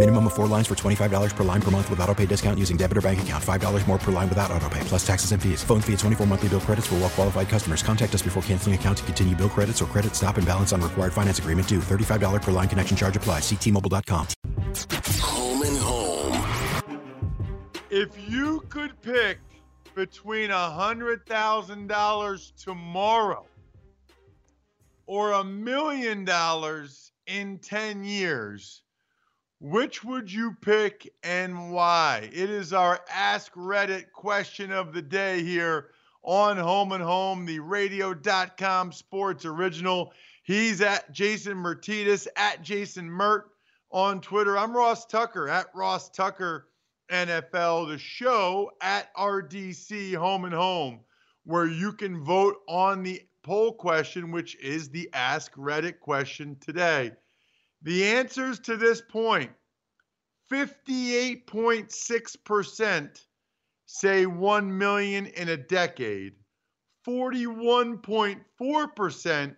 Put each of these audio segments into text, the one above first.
Minimum of four lines for $25 per line per month with auto pay discount using debit or bank account. $5 more per line without auto pay, plus taxes and fees. Phone fee at 24 monthly bill credits for well qualified customers. Contact us before canceling account to continue bill credits or credit stop and balance on required finance agreement due. $35 per line connection charge applies. Ctmobile.com. Home and Home. If you could pick between a hundred thousand dollars tomorrow or a million dollars in 10 years, which would you pick and why? It is our Ask Reddit question of the day here on Home and Home, the radio.com sports original. He's at Jason Myrtetus, at Jason Mert on Twitter. I'm Ross Tucker, at Ross Tucker NFL, the show at RDC Home and Home, where you can vote on the poll question, which is the Ask Reddit question today. The answers to this point 58.6% say 1 million in a decade. 41.4%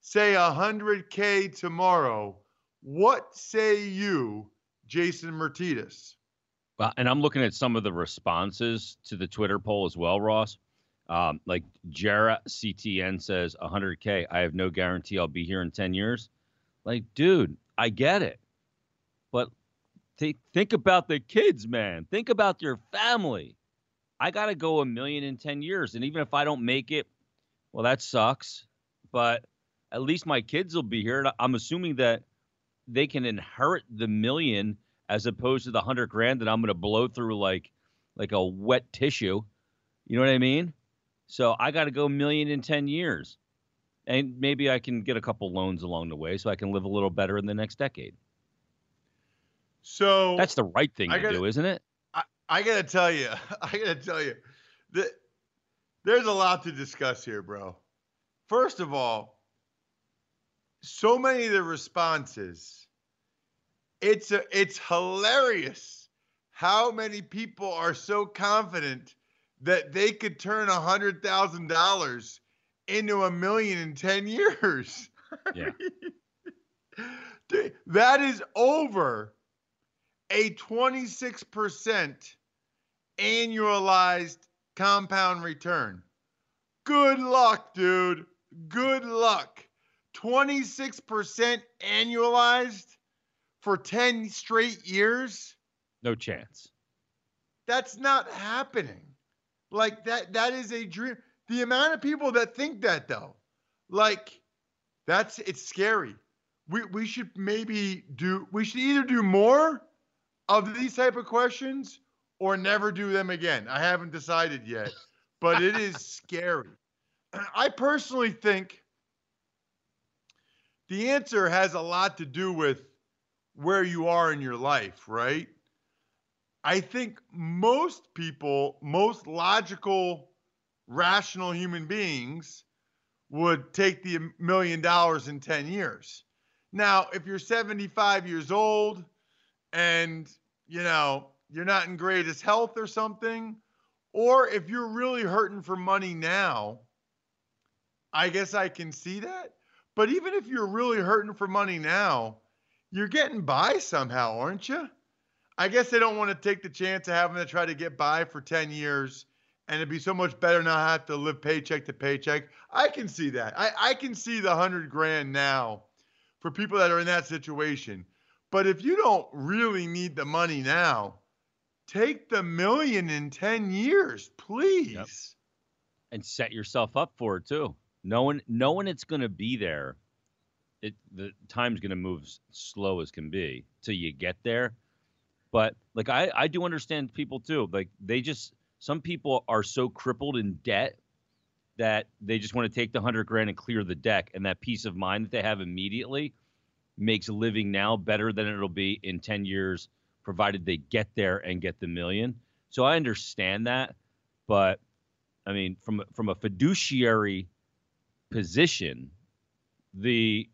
say 100k tomorrow. What say you, Jason Myrtetus? Well, and I'm looking at some of the responses to the Twitter poll as well, Ross. Um, like Jara CTN says 100K. I have no guarantee I'll be here in 10 years. Like, dude, I get it. But th- think about the kids, man. Think about your family. I got to go a million in 10 years. And even if I don't make it, well, that sucks. But at least my kids will be here. I'm assuming that they can inherit the million as opposed to the hundred grand that I'm going to blow through like like a wet tissue. You know what I mean? So I got to go million in 10 years. And maybe I can get a couple loans along the way so I can live a little better in the next decade. So That's the right thing I to gotta- do, isn't it? I, I gotta tell you, I gotta tell you that there's a lot to discuss here, bro. First of all, so many of the responses, it's a, it's hilarious how many people are so confident that they could turn a hundred thousand dollars into a million in ten years. Yeah. Dude, that is over a 26% annualized compound return. Good luck, dude. Good luck. 26% annualized for 10 straight years? No chance. That's not happening. Like that that is a dream. The amount of people that think that though. Like that's it's scary. We we should maybe do we should either do more of these type of questions or never do them again. I haven't decided yet, but it is scary. I personally think the answer has a lot to do with where you are in your life, right? I think most people, most logical, rational human beings would take the million dollars in 10 years. Now, if you're 75 years old and, you know, you're not in greatest health or something, or if you're really hurting for money now, I guess I can see that. But even if you're really hurting for money now, you're getting by somehow, aren't you? I guess they don't want to take the chance of having to try to get by for 10 years and it'd be so much better not have to live paycheck to paycheck. I can see that. I, I can see the hundred grand now for people that are in that situation. But if you don't really need the money now, take the million in 10 years, please. And set yourself up for it too. Knowing knowing it's going to be there it the time's going to move slow as can be till you get there. But like I I do understand people too. Like they just some people are so crippled in debt that they just want to take the hundred grand and clear the deck, and that peace of mind that they have immediately makes living now better than it'll be in ten years, provided they get there and get the million. So I understand that, but I mean, from from a fiduciary position, the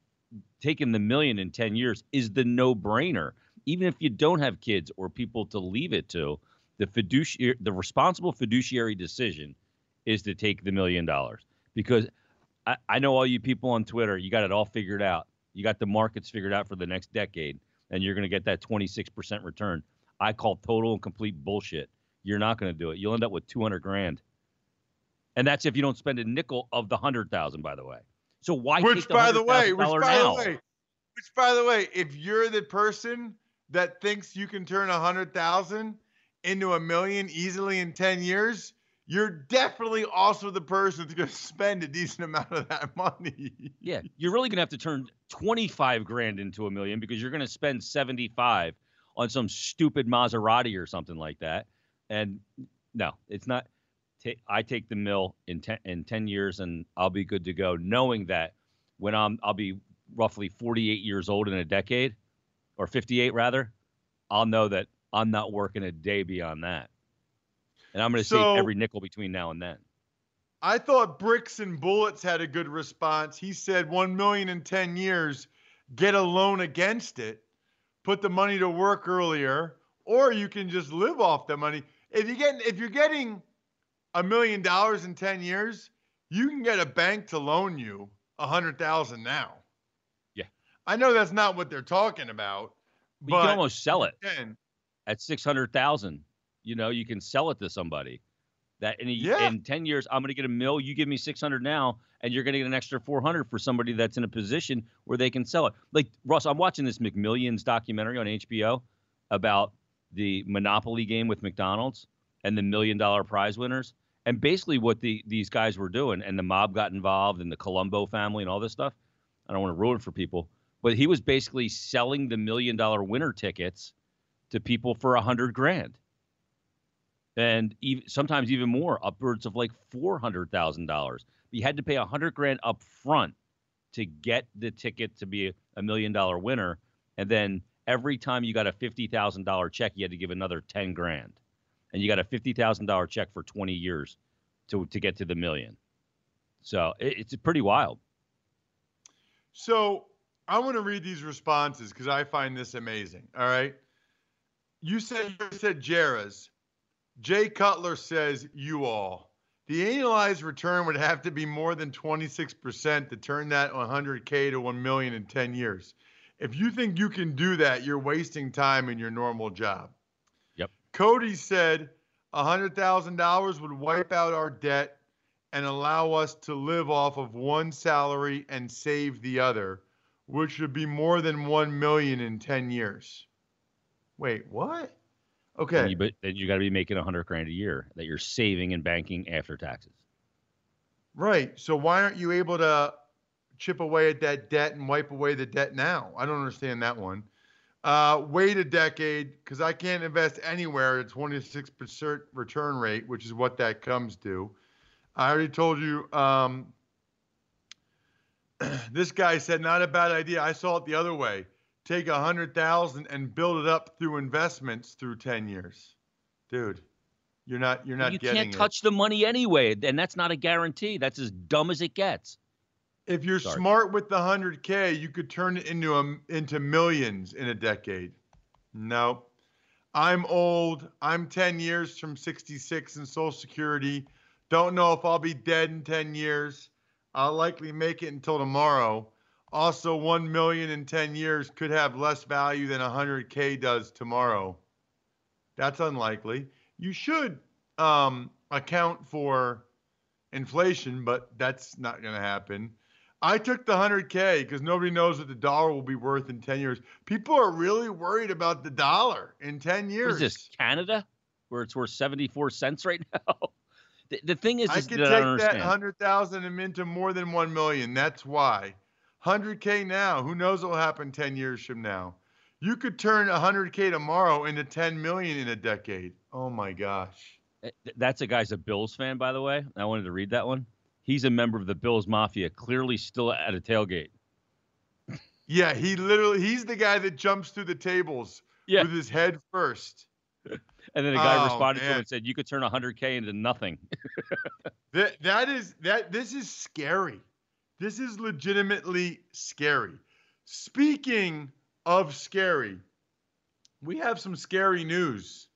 taking the million in 10 years is the no-brainer even if you don't have kids or people to leave it to the fiduciary the responsible fiduciary decision is to take the million dollars. Because I, I know all you people on twitter you got it all figured out. You got the markets figured out for the next decade and you're going to get that 26% return. I call total and complete bullshit. You're not going to do it. You'll end up with 200 grand. And that's if you don't spend a nickel of the 100000 by the way. So why which take the by the way, which by now? the way, which by the way, if you're the person that thinks you can turn a hundred thousand into a million easily in ten years, you're definitely also the person that's going to spend a decent amount of that money. Yeah, you're really gonna have to turn 25 grand into a million because you're gonna spend 75 on some stupid Maserati or something like that. And no, it's not. ta- I take the mill in 10 in 10 years and I'll be good to go, knowing that when I'm I'll be roughly 48 years old in a decade, or 58 rather, I'll know that I'm not working a day beyond that, and I'm gonna So- save every nickel between now and then. I thought Bricks and Bullets had a good response. He said one million in ten years, get a loan against it, put the money to work earlier, or you can just live off the money. If you get if you're getting a million dollars in ten years, you can get a bank to loan you a hundred thousand now. Yeah. I know that's not what they're talking about, But but you can almost sell it. can. At six hundred thousand. You know, you can sell it to somebody. That in, a, Yeah. in ten years, I'm going to get a mill. You give me six hundred now, and you're going to get an extra four hundred for somebody that's in a position where they can sell it. Like Russ, I'm watching this McMillions documentary on HBO about the Monopoly game with McDonald's and the million dollar prize winners, and basically what the these guys were doing, and the mob got involved, and the Colombo family, and all this stuff. I don't want to ruin it for people, but he was basically selling the million dollar winner tickets to people for a hundred grand, and even, sometimes even more, upwards of like four hundred thousand dollars. You had to pay a hundred grand up front to get the ticket to be a, million dollar winner, and then every time you got a fifty thousand dollar check, you had to give another ten grand, and you got a fifty thousand dollar check for twenty years to to get to the million. So it, it's pretty wild. So I want to read these responses because I find this amazing. All right. You said you said Jarrah's. Jay Cutler says you all. The annualized return would have to be more than 26% to turn that 100K to 1 million in 10 years. If you think you can do that, you're wasting time in your normal job. Yep. Cody said $100,000 would wipe out our debt and allow us to live off of one salary and save the other, which would be more than 1 million in 10 years. Wait, what? Okay. And you, but then you got to be making a hundred grand a year that you're saving and banking after taxes. Right. So why aren't you able to chip away at that debt and wipe away the debt now? I don't understand that one. Uh, wait a decade because I can't invest anywhere at a 26% return rate, which is what that comes to. I already told you. Um, this guy said not a bad idea. I saw it the other way. Take a hundred thousand and build it up through investments through 10 years, dude. You're not. You're not you can't it. touch the money anyway, and that's not a guarantee. That's as dumb as it gets. If you're Sorry. smart with the 100K, you could turn it into a, into millions in a decade. No. I'm old. I'm 10 years from 66 in Social Security. Don't know if I'll be dead in 10 years. I'll likely make it until tomorrow. Also, 1 million in 10 years could have less value than 100K does tomorrow. That's unlikely. You should um, account for inflation, but that's not going to happen. I took the 100K because nobody knows what the dollar will be worth in 10 years. People are really worried about the dollar in 10 years. is this, Canada, where it's worth 74 cents right now? the, the thing is, I is could that take I that 100,000 and into more than 1 million. That's why. 100K now. Who knows what will happen 10 years from now? You could turn 100K tomorrow into 10 million in a decade. Oh my gosh. Eh, That's a guy's a Bills fan, by the way. I wanted to read that one. He's a member of the Bills Mafia, clearly still at a tailgate. Yeah, he literally he's the guy that jumps through the tables Yeah. with his head first. And then a guy Oh, responded to him and said, "You could turn 100K into nothing." That that is that this is scary. This is legitimately scary. Speaking of scary, we have some scary news.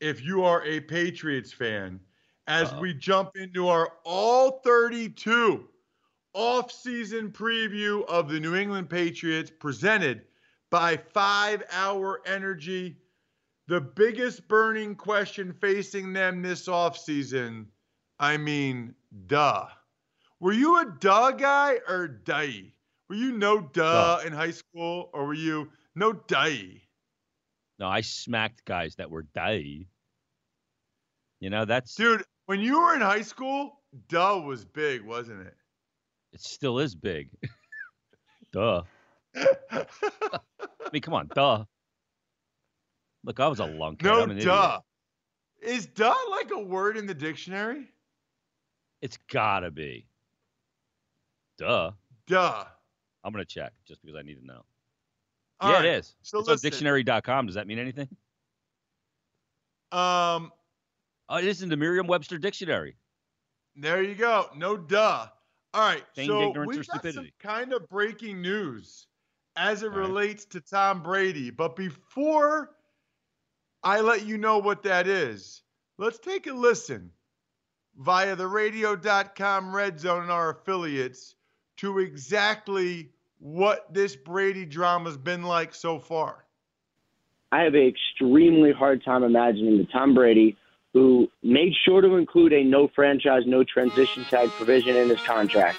If you are a Patriots fan, as Uh-oh. we jump into our all 32 off-season preview of the New England Patriots presented by 5 Hour Energy, the biggest burning question facing them this offseason I mean, duh. Were you a duh guy or die? Were you no duh, in high school or were you no die? no, I smacked guys that were die. You know, that's Dude, when you were in high school, duh was big, wasn't it? it. Still is big. duh. I mean, come on, duh. Look, I was a lunkhead. no duh. Idiot. Is duh like a word in the dictionary? It's gotta be. Duh. Duh. I'm gonna check just because I need to know. All yeah, right, it is. So it's on dictionary.com. Does that mean anything? Um, Oh, it is in the Merriam-Webster dictionary. There you go. No duh. All right. So we've got some kind of breaking news as it All right. relates to Tom Brady. But before I let you know what that is, let's take a listen via the radio.com red zone and our affiliates to exactly what this Brady drama's been like so far. I have an extremely hard time imagining that Tom Brady, who made sure to include a no franchise, no transition tag provision in his contract,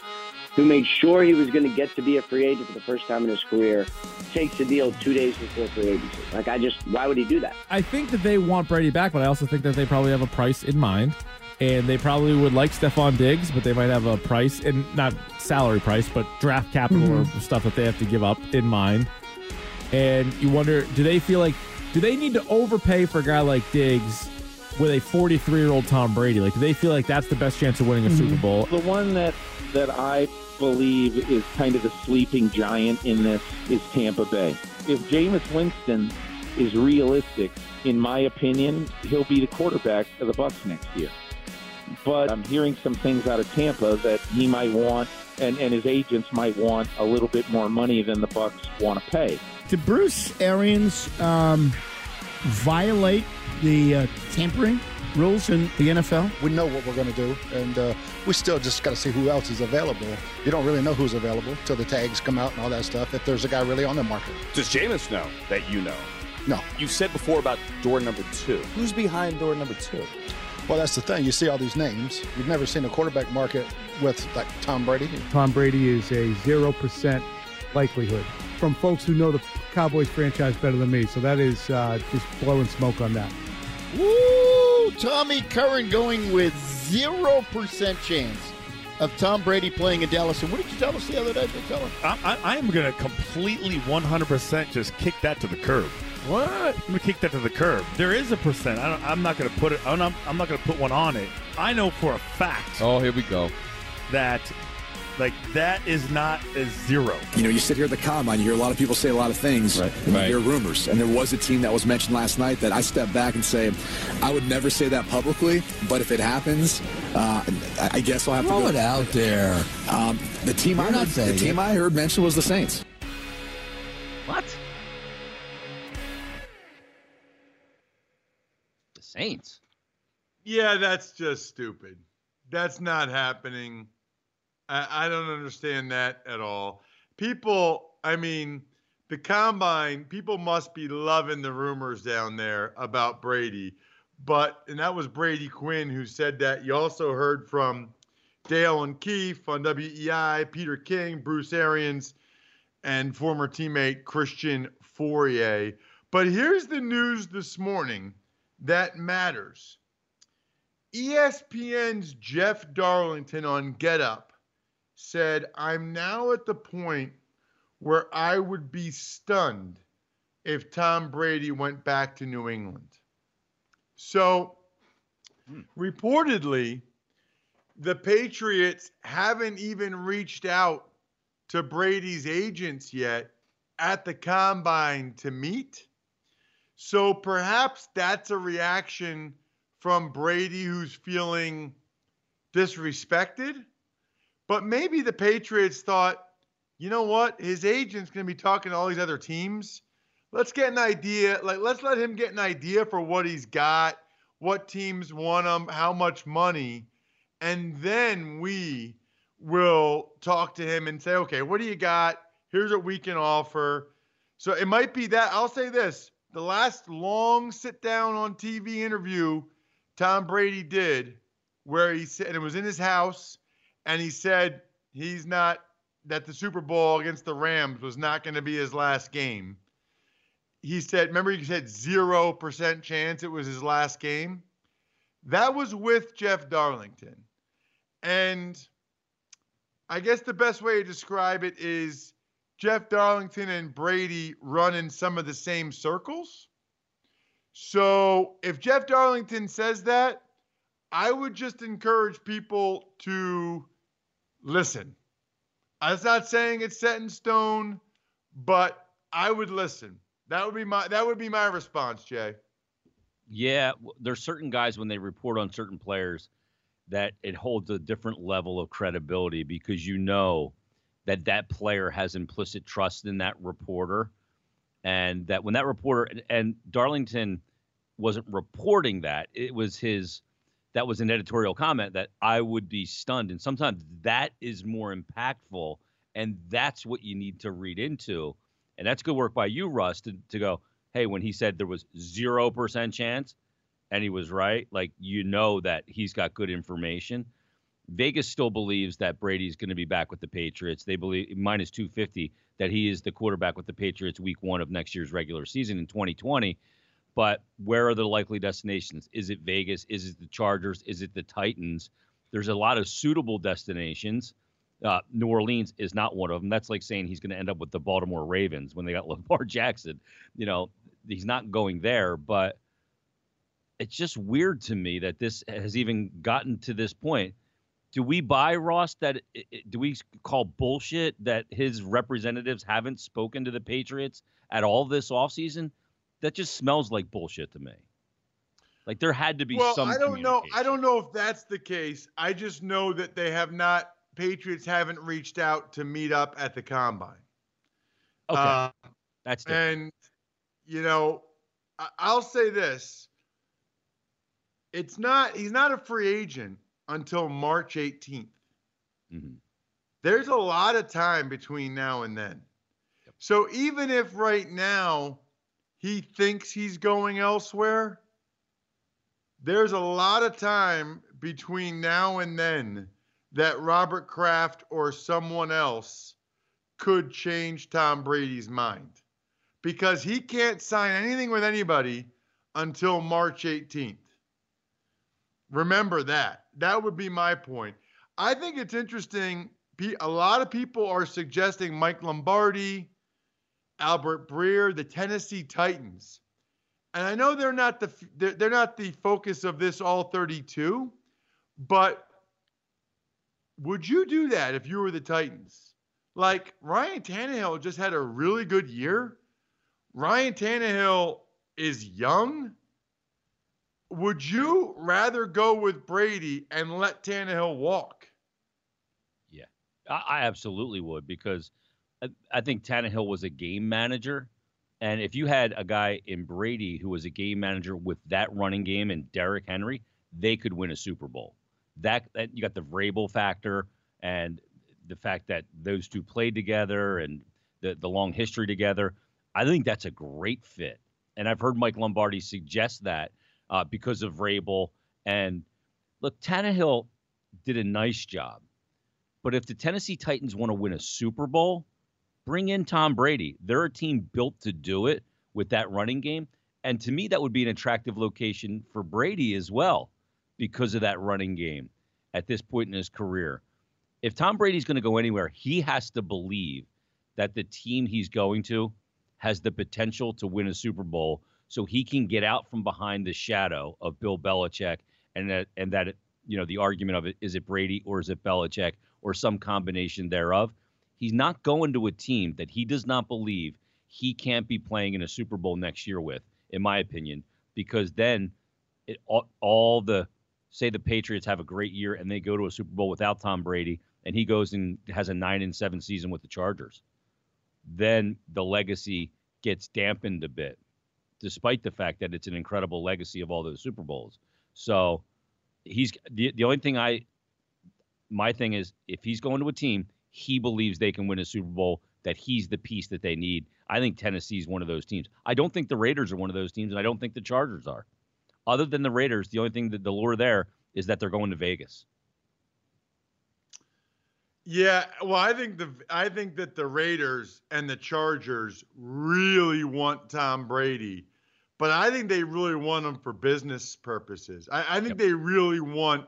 who made sure he was going to get to be a free agent for the first time in his career, takes a deal two days before free agency. Like, I just, why would he do that? I think that they want Brady back, but I also think that they probably have a price in mind. And they probably would like Stefon Diggs, but they might have a price, and not salary price, but draft capital or mm-hmm. stuff that they have to give up in mind. And you wonder, do they feel like, do they need to overpay for a guy like Diggs with a 43 year old Tom Brady? Like, do they feel like that's the best chance of winning a Super mm-hmm. Bowl? The one that that I believe is kind of the sleeping giant in this is Tampa Bay. If Jameis Winston is realistic, in my opinion, he'll be the quarterback of the Bucks next year. But I'm hearing some things out of Tampa that he might want, and, and his agents might want a little bit more money than the Bucks want to pay. Did Bruce Arians um, violate the uh, tampering rules in the NFL? We know what we're going to do, and uh, we still just got to see who else is available. You don't really know who's available till the tags come out and all that stuff. If there's a guy really on the market. Does Jameis know that you know? No. You said before about door number two. Who's behind door number two? Well, that's the thing. You see all these names. You've never seen a quarterback market with like Tom Brady. Tom Brady is a 0% likelihood from folks who know the Cowboys franchise better than me. So that is uh, just blowing smoke on that. Woo! Tommy Curran going with 0% chance of Tom Brady playing in Dallas. And what did you tell us the other day, Big fella? I, I, I am going to completely 100% just kick that to the curb. What? I'm going to kick that to the curb. There is a percent. I don't, I'm not going to put it. I'm not, I'm not going to put one on it. I know for a fact. Oh, here we go. That, like, that is not a zero. You know, you sit here at the combine, you hear a lot of people say a lot of things, right. and you hear rumors. And there was a team that was mentioned last night that I step back and say, I would never say that publicly, but if it happens, uh, I I guess I'll have Throw to go. it out there. Um, the team You're I not heard, the team it. I heard mentioned was the Saints. What? Yeah, that's just stupid. That's not happening. I, I don't understand that at all. People, I mean, the combine, people must be loving the rumors down there about Brady. But, and that was Brady Quinn who said that. You also heard from Dale and Keefe on WEEI, Peter King, Bruce Arians, and former teammate Christian Fauria. But here's the news this morning that matters. ESPN's Jeff Darlington on Get Up said, I'm now at the point where I would be stunned if Tom Brady went back to New England. So, hmm. reportedly, the Patriots haven't even reached out to Brady's agents yet at the combine to meet. So perhaps that's a reaction from Brady who's feeling disrespected. But maybe the Patriots thought, you know what? His agent's going to be talking to all these other teams. Let's get an idea. Like, let's let him get an idea for what he's got, what teams want him, how much money. And then we will talk to him and say, okay, what do you got? Here's what we can offer. So it might be that. I'll say this the last long sit down on TV interview Tom Brady did, where he said, and it was in his house, and he said he's not, that the Super Bowl against the Rams was not going to be his last game. He said, remember, he said 0% chance it was his last game? That was with Jeff Darlington. And I guess the best way to describe it is Jeff Darlington and Brady run in some of the same circles. So if Jeff Darlington says that, I would just encourage people to listen. I'm not saying it's set in stone, but I would listen. That would be my that would be my response, Jay. Yeah, there's certain guys when they report on certain players that it holds a different level of credibility because you know that that player has implicit trust in that reporter. And that when that reporter and Darlington wasn't reporting that it was his that was an editorial comment that I would be stunned. And sometimes that is more impactful and that's what you need to read into. And that's good work by you Russ to, to go hey when he said there was 0% chance and he was right like you know that he's got good information Vegas still believes that Brady's going to be back with the Patriots. They believe minus 250 that he is the quarterback with the Patriots week one of next year's regular season in 2020. But where are the likely destinations? Is it Vegas? Is it the Chargers? Is it the Titans? There's a lot of suitable destinations. Uh, New Orleans is not one of them. That's like saying he's going to end up with the Baltimore Ravens when they got Lamar Jackson. You know, he's not going there, but it's just weird to me that this has even gotten to this point do we buy Ross that do we call bullshit that his representatives haven't spoken to the Patriots at all this offseason? That just smells like bullshit to me. Like there had to be well, some. I don't know. I don't know if that's the case. I just know that they have not. Patriots haven't reached out to meet up at the combine. Okay, uh, that's different. and you know, I- I'll say this. It's not. He's not a free agent until March 18th. Mm-hmm. There's a lot of time between now and then. Yep. So even if right now he thinks he's going elsewhere, there's a lot of time between now and then that Robert Kraft or someone else could change Tom Brady's mind because he can't sign anything with anybody until March 18th. Remember that. That would be my point. I think it's interesting. A lot of people are suggesting Mike Lombardi, Albert Breer, the Tennessee Titans. And I know they're not the they're not the focus of this all 32, but would you do that if you were the Titans? Like Ryan Tannehill just had a really good year. Ryan Tannehill is young would you rather go with Brady and let Tannehill walk? Yeah, I, I absolutely would because I, I, think Tannehill was a game manager. And if you had a guy in Brady who was a game manager with that running game and Derrick Henry, they could win a Super Bowl. That, that you got the Vrabel factor and the fact that those two played together and the, the long history together. I think that's a great fit. And I've heard Mike Lombardi suggest that uh, because of Vrabel. And look, Tannehill did a nice job. But if the Tennessee Titans want to win a Super Bowl, bring in Tom Brady. They're a team built to do it with that running game. And to me, that would be an attractive location for Brady as well because of that running game at this point in his career. if Tom Brady's going to go anywhere, he has to believe that the team he's going to has the potential to win a Super Bowl so he can get out from behind the shadow of Bill Belichick and that and that you know the argument of it is it Brady or is it Belichick or some combination thereof. He's not going to a team that he does not believe he can't be playing in a Super Bowl next year with, in my opinion, because then it, all, all the say the Patriots have a great year and they go to a Super Bowl without Tom Brady and he goes and has a nine and seven season with the Chargers, then the legacy gets dampened a bit, despite the fact that it's an incredible legacy of all those Super Bowls. So he's the, the only thing I my thing is if he's going to a team, he believes they can win a Super Bowl, that he's the piece that they need. I think Tennessee's one of those teams. I don't think the Raiders are one of those teams, and I don't think the Chargers are. Other than the Raiders, the only thing that the lure there is that they're going to Vegas. Yeah, well, I think the I think that the Raiders and the Chargers really want Tom Brady, but I think they really want him for business purposes. I, I think yep. they really want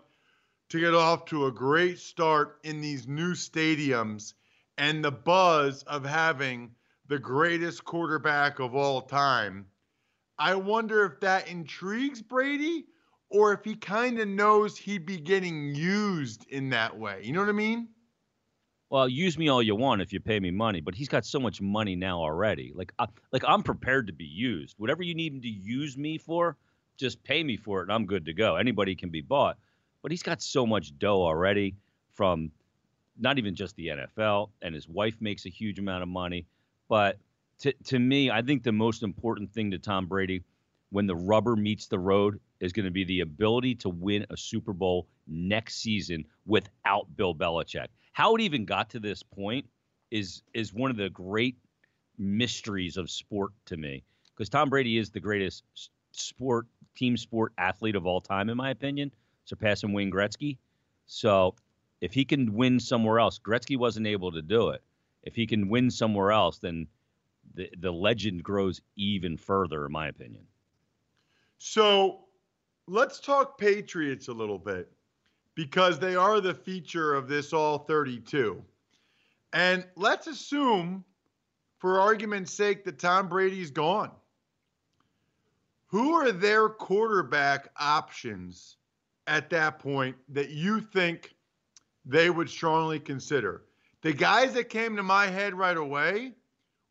to get off to a great start in these new stadiums and the buzz of having the greatest quarterback of all time. I wonder if that intrigues Brady or if he kind of knows he'd be getting used in that way. You know what I mean? Well, use me all you want if you pay me money, but he's got so much money now already. Like, I, like I'm prepared to be used. Whatever you need him to use me for, just pay me for it, and I'm good to go. Anybody can be bought, but he's got so much dough already from not even just the NFL, and his wife makes a huge amount of money. But to to me, I think the most important thing to Tom Brady when the rubber meets the road is going to be the ability to win a Super Bowl next season without Bill Belichick how it even got to this point is is one of the great mysteries of sport to me because Tom Brady is the greatest sport team sport athlete of all time in my opinion, surpassing Wayne Gretzky. So if he can win somewhere else, Gretzky wasn't able to do it. If he can win somewhere else, then the the legend grows even further, in my opinion. So let's talk Patriots a little bit because they are the feature of this all 32. And let's assume, for argument's sake, that Tom Brady's gone. Who are their quarterback options at that point that you think they would strongly consider? The guys that came to my head right away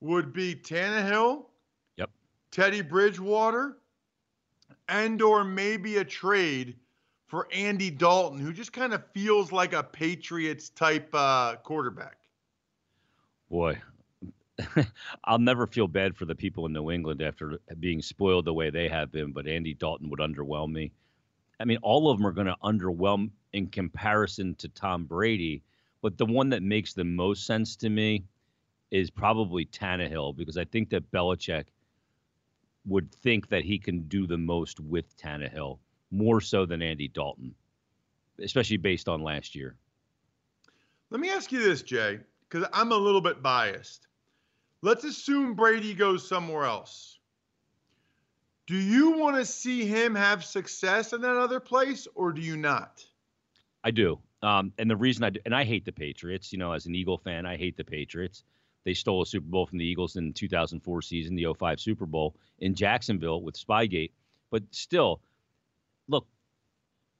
would be Tannehill, yep, Teddy Bridgewater, and or maybe a trade for Andy Dalton, who just kind of feels like a Patriots type uh, quarterback? Boy, I'll never feel bad for the people in New England after being spoiled the way they have been, but Andy Dalton would underwhelm me. I mean, all of them are going to underwhelm in comparison to Tom Brady, but the one that makes the most sense to me is probably Tannehill because I think that Belichick would think that he can do the most with Tannehill more so than Andy Dalton, especially based on last year. Let me ask you this, Jay, because I'm a little bit biased. Let's assume Brady goes somewhere else. Do you want to see him have success in that other place, or do you not? I do. Um, and the reason I do, and I hate the Patriots. You know, as an Eagle fan, I hate the Patriots. They stole a Super Bowl from the Eagles in the 2004 season, the 05 Super Bowl in Jacksonville with Spygate. But still, look,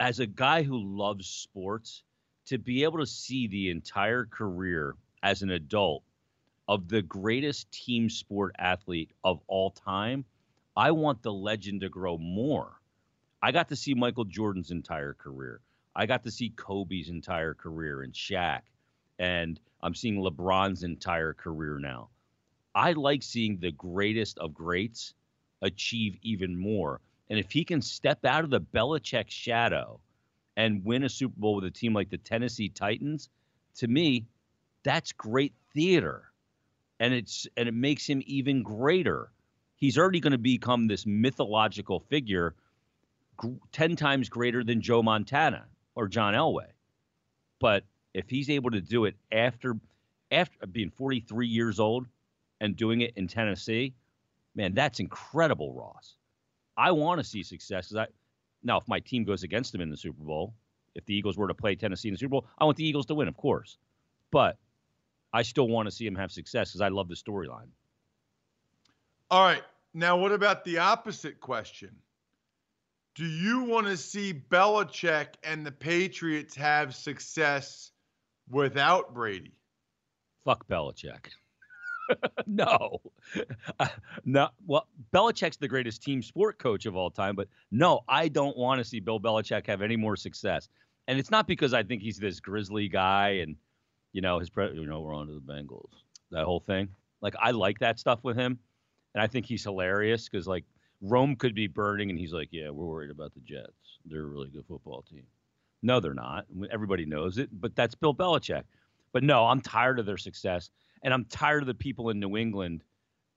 as a guy who loves sports, to be able to see the entire career as an adult of the greatest team sport athlete of all time, I want the legend to grow more. I got to see Michael Jordan's entire career. I got to see Kobe's entire career and Shaq. And I'm seeing LeBron's entire career now. I like seeing the greatest of greats achieve even more. And if he can step out of the Belichick shadow and win a Super Bowl with a team like the Tennessee Titans, to me, that's great theater. And it's and it makes him even greater. He's already going to become this mythological figure 10 times greater than Joe Montana or John Elway. But if he's able to do it after after being 43 years old and doing it in Tennessee, man, that's incredible, Ross. I want to see success. I now, if my team goes against him in the Super Bowl, If the Eagles were to play Tennessee in the Super Bowl, I want the Eagles to win, of course. But I still want to see him have success because I love the storyline. All right. Now, what about the opposite question? Do you want to see Belichick and the Patriots have success without Brady? Fuck Belichick. no, uh, no. Well, Belichick's the greatest team sport coach of all time, but no, I don't want to see Bill Belichick have any more success. And it's not because I think he's this grizzly guy and you know his, pre- you know, we're on to the Bengals, that whole thing. Like I like that stuff with him, and I think he's hilarious because like Rome could be burning, and he's like, yeah, we're worried about the Jets. They're a really good football team. No, they're not. Everybody knows it, but that's Bill Belichick. But no, I'm tired of their success. And I'm tired of the people in New England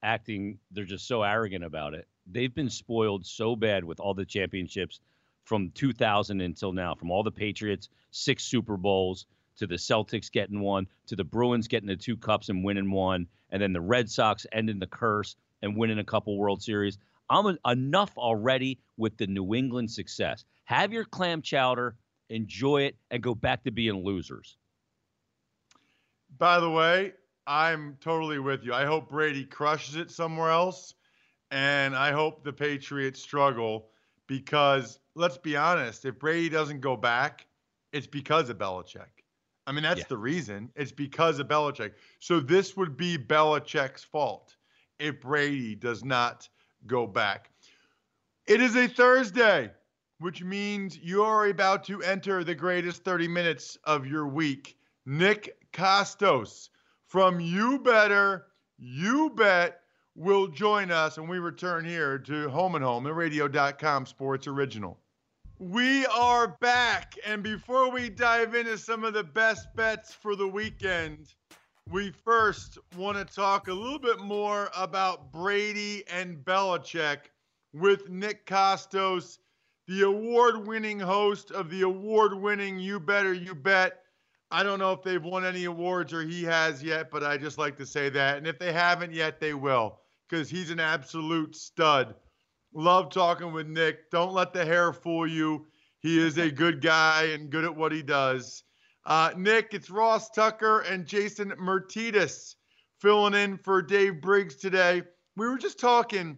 acting, they're just so arrogant about it. They've been spoiled so bad with all the championships from 2000 until now, from all the Patriots, six Super Bowls, to the Celtics getting one, to the Bruins getting the two cups and winning one, and then the Red Sox ending the curse and winning a couple World Series. I'm enough already with the New England success. Have your clam chowder, enjoy it, and go back to being losers. By the way, I'm totally with you. I hope Brady crushes it somewhere else, and I hope the Patriots struggle because let's be honest, if Brady doesn't go back, it's because of Belichick. I mean, that's yeah. the reason. It's because of Belichick. So this would be Belichick's fault if Brady does not go back. It is a Thursday, which means you are about to enter the greatest 30 minutes of your week. Nick Kostos from You Better, You Bet will join us when we return here to Home and Home, the radio.com sports original. We are back. And before we dive into some of the best bets for the weekend, we first want to talk a little bit more about Brady and Belichick with Nick Kostos, the award winning host of the award winning You Better You Bet I don't know if they've won any awards or he has yet, but I just like to say that. And if they haven't yet, they will because he's an absolute stud. Love talking with Nick. Don't let the hair fool you. He is a good guy and good at what he does. Uh, Nick, it's Ross Tucker and Jason Myrtetus filling in for Dave Briggs today. We were just talking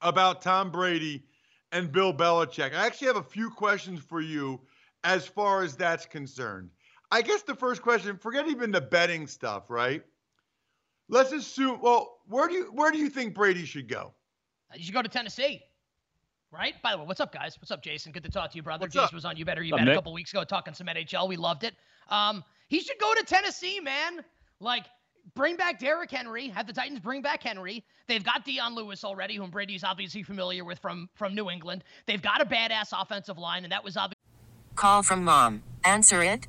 about Tom Brady and Bill Belichick. I actually have a few questions for you as far as that's concerned. I guess the first question, forget even the betting stuff, right? Let's assume. Well, where do you where do you think Brady should go? You should go to Tennessee. Right? By the way, what's up, guys? What's up, Jason? Good to talk to you, brother. What's Jason up? was on You Better You What's Bet up, a couple weeks ago talking some NHL. We loved it. Um, he should go to Tennessee, man. Like, bring back Derrick Henry. Have the Titans bring back Henry. They've got Dion Lewis already, whom Brady's obviously familiar with from from New England. They've got a badass offensive line, and that was obviously Call from mom. Answer it.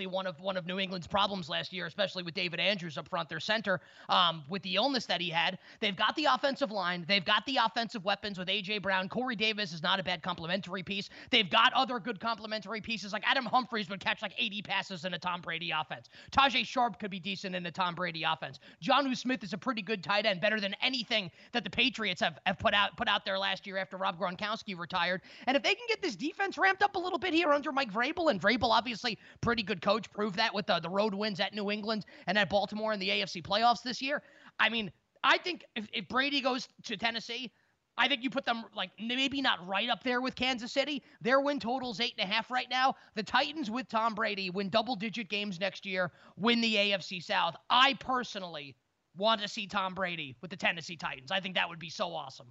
Obviously one of one of New England's problems last year, especially with David Andrews up front, their center, um, with the illness that he had. They've got the offensive line, they've got the offensive weapons with AJ Brown. Corey Davis is not a bad complementary piece. They've got other good complementary pieces, like Adam Humphries would catch like 80 passes in a Tom Brady offense. Tajaé Sharpe could be decent in a Tom Brady offense. Jonnu Smith is a pretty good tight end, better than anything that the Patriots have, have put out put out there last year after Rob Gronkowski retired. And if they can get this defense ramped up a little bit here under Mike Vrabel, and Vrabel obviously pretty good coach, proved that with the, the road wins at New England and at Baltimore in the AFC playoffs this year. I mean, I think if, if Brady goes to Tennessee, I think you put them like maybe not right up there with Kansas City. Their win total's eight and a half right now. The Titans with Tom Brady win double digit games next year, win the AFC South. I personally want to see Tom Brady with the Tennessee Titans. I think that would be so awesome.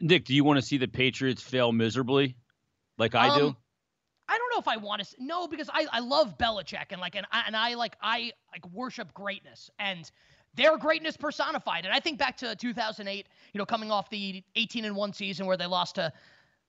Nick, do you want to see the Patriots fail miserably, like I do? Um, I know if I want to. No, because I, I love Belichick and like and I, and I like I like worship greatness and their greatness personified. And I think back to 2008, you know, coming off the 18 and one season where they lost to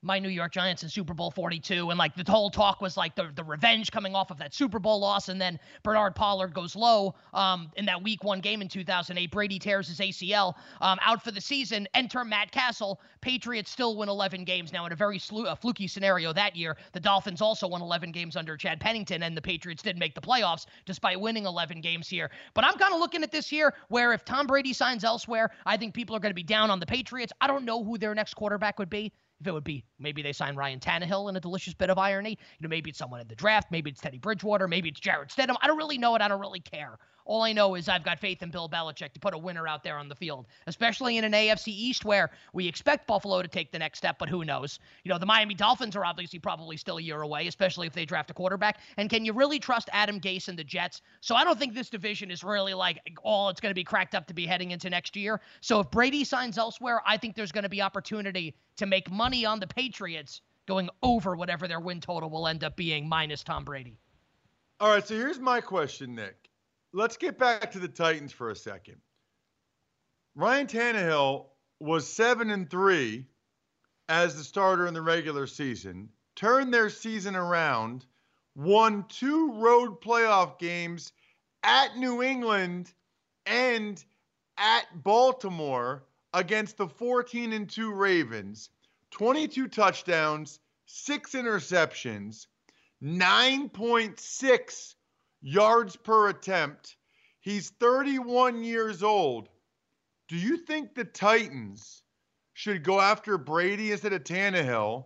my New York Giants in Super Bowl 42. And like the whole talk was like the, the revenge coming off of that Super Bowl loss. And then Bernard Pollard goes low um, in that week one game in 2008. Brady tears his ACL um, out for the season. Enter Matt Cassel. Patriots still win 11 games. Now, in a very slu- a fluky scenario that year, the Dolphins also won 11 games under Chad Pennington, and the Patriots didn't make the playoffs despite winning 11 games here. But I'm kind of looking at this here where if Tom Brady signs elsewhere, I think people are going to be down on the Patriots. I don't know who their next quarterback would be if it would be maybe they sign Ryan Tannehill in a delicious bit of irony. You know, maybe it's someone in the draft, maybe it's Teddy Bridgewater, maybe it's Jarrett Stidham. I don't really know it. I don't really care. All I know is I've got faith in Bill Belichick to put a winner out there on the field, especially in an AFC East where we expect Buffalo to take the next step, but who knows? You know, the Miami Dolphins are obviously probably still a year away, especially if they draft a quarterback. And can you really trust Adam Gase and the Jets? So I don't think this division is really like all it's going to be cracked up to be heading into next year. So if Brady signs elsewhere, I think there's going to be opportunity to make money on the Patriots going over whatever their win total will end up being minus Tom Brady. All right, so here's my question, Nick let's get back to the Titans for a second. Ryan Tannehill was seven and three as the starter in the regular season, turned their season around, won two road playoff games at New England and at Baltimore against the 14 and 2 Ravens, 22 touchdowns, six interceptions, 9.6 yards per attempt. He's 31 years old. Do you think the Titans should go after Brady instead of Tannehill?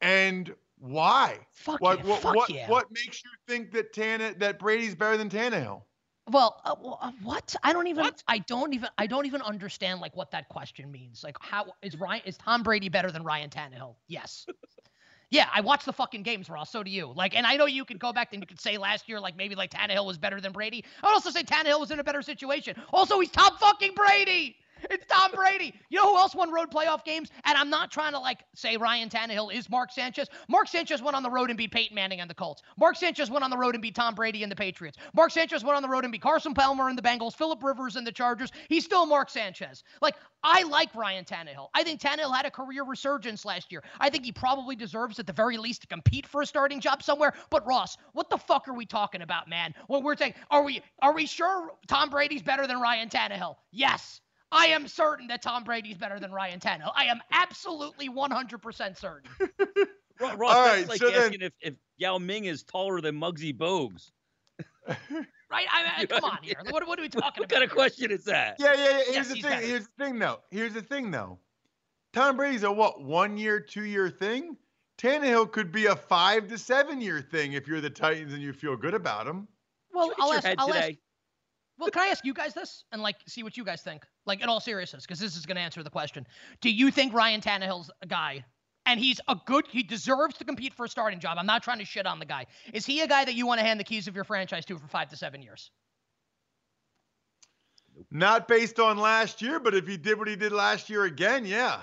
And why? Fuck what yeah, what fuck what, yeah. what makes you think that Tanne that Brady's better than Tannehill? Well, uh, uh, what? I don't even. I don't even. I don't even understand like what that question means. Like, how is Ryan? Is Tom Brady better than Ryan Tannehill? Yes. Yeah, I watch the fucking games, Ross. So do you. Like, and I know you can go back and you could say last year, like maybe like Tannehill was better than Brady. I would also say Tannehill was in a better situation. Also, he's top fucking Brady. It's Tom Brady. You know who else won road playoff games? And I'm not trying to like say Ryan Tannehill is Mark Sanchez. Mark Sanchez went on the road and beat Peyton Manning and the Colts. Mark Sanchez went on the road and beat Tom Brady and the Patriots. Mark Sanchez went on the road and beat Carson Palmer and the Bengals, Philip Rivers and the Chargers. He's still Mark Sanchez. Like I like Ryan Tannehill. I think Tannehill had a career resurgence last year. I think he probably deserves at the very least to compete for a starting job somewhere. But Ross, what the fuck are we talking about, man? When we're saying, are we are we sure Tom Brady's better than Ryan Tannehill? Yes. I am certain that Tom Brady's better than Ryan Tannehill. I am absolutely 100% certain. Ross, All that's right, like so then- asking if, if Yao Ming is taller than Muggsy Bogues. Right? I mean, come on here. What, what are we talking What about? kind of question is that? Yeah, yeah, yeah. Here's Yes, the thing. better. Here's the thing, though. Here's the thing, though. Tom Brady's a what? One year, two year thing. Tannehill could be a five to seven year thing if you're the Titans and you feel good about him. Well, Look at I'll ask, I'll ask. Well, can I ask you guys this and like see what you guys think? Like in all seriousness, because this is going to answer the question. Do you think Ryan Tannehill's a guy, and he's a good, he deserves to compete for a starting job? I'm not trying to shit on the guy. Is he a guy that you want to hand the keys of your franchise to for five to seven years? Not based on last year, but if he did what he did last year again, yeah.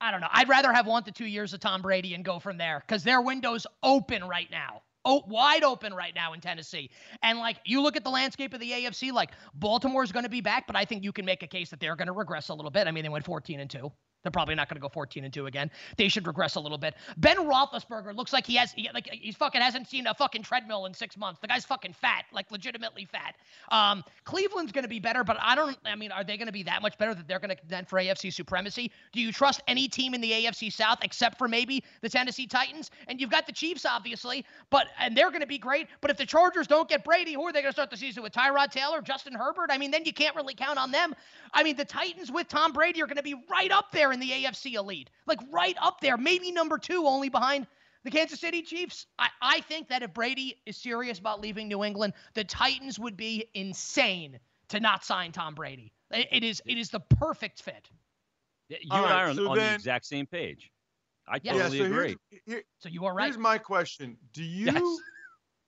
I don't know. I'd rather have one to two years of Tom Brady and go from there because their window's open right now. Oh, wide open right now in Tennessee. And like you look at the landscape of the AFC, like Baltimore's going to be back, but I think you can make a case that they're going to regress a little bit. I mean, they went 14 and 2. They're probably not going to go 14 and 2 again. They should regress a little bit. Ben Roethlisberger looks like he has, he, like he's fucking hasn't seen a fucking treadmill in six months. The guy's fucking fat, like legitimately fat. Um, Cleveland's going to be better, but I don't. I mean, are they going to be that much better that they're going to contend for AFC supremacy? Do you trust any team in the AFC South except for maybe the Tennessee Titans? And you've got the Chiefs, obviously, but and they're going to be great. But if the Chargers don't get Brady, who are they going to start the season with? Tyrod Taylor, Justin Herbert? I mean, then you can't really count on them. I mean, the Titans with Tom Brady are going to be right up there in the AFC elite, like right up there, maybe number two, only behind the Kansas City Chiefs. I, I think that if Brady is serious about leaving New England, the Titans would be insane to not sign Tom Brady. It- it is it is the perfect fit. You All and I right, are on, so on the exact same page. I Yeah. totally so agree. Here's, here- So you are right. Here's my question: Do you Yes.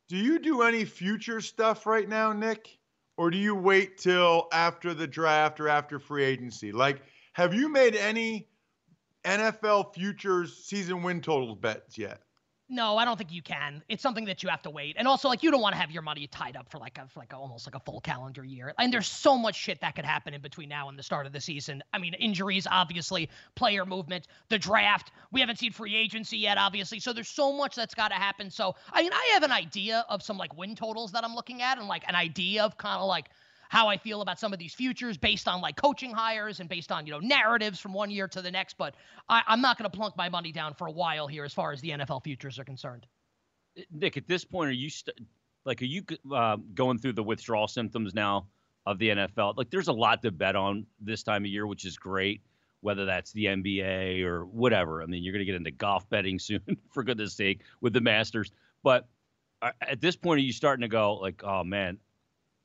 do you do any future stuff right now, Nick, or do you wait till after the draft or after free agency? Like, have you made any NFL futures season win totals bets yet? No, I don't think you can. It's something that you have to wait. And also, like, you don't want to have your money tied up for like a for like a, almost like a full calendar year. And there's so much shit that could happen in between now and the start of the season. I mean, injuries, obviously, player movement, the draft. We haven't seen free agency yet, obviously. So there's so much that's got to happen. So I mean, I have an idea of some like win totals that I'm looking at, and like an idea of kind of like how I feel about some of these futures based on like coaching hires and based on you know narratives from one year to the next. But I, I'm not going to plunk my money down for a while here as far as the NFL futures are concerned. Nick, at this point, are you st- like are you uh, going through the withdrawal symptoms now of the NFL? Like, there's a lot to bet on this time of year, which is great. Whether that's the NBA or whatever. I mean, you're going to get into golf betting soon, for goodness sake, with the Masters. But uh, at this point, are you starting to go like, oh man,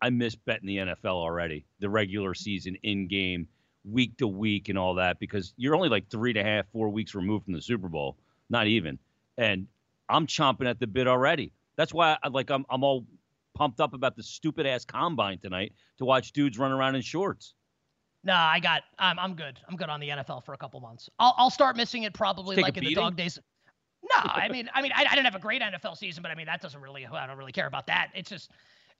I miss betting the NFL already, the regular season, in game, week to week, and all that, because you're only like three and a half, four weeks removed from the Super Bowl, not even. And I'm chomping at the bit already. That's why, I, like, I'm I'm all pumped up about the stupid ass combine tonight to watch dudes run around in shorts. Nah, I got. I'm I'm good. I'm good on the NFL for a couple months. I'll I'll start missing it probably like in the dog days. No, I mean, I mean, I, I didn't have a great NFL season, but I mean, that doesn't really. I don't really care about that. It's just,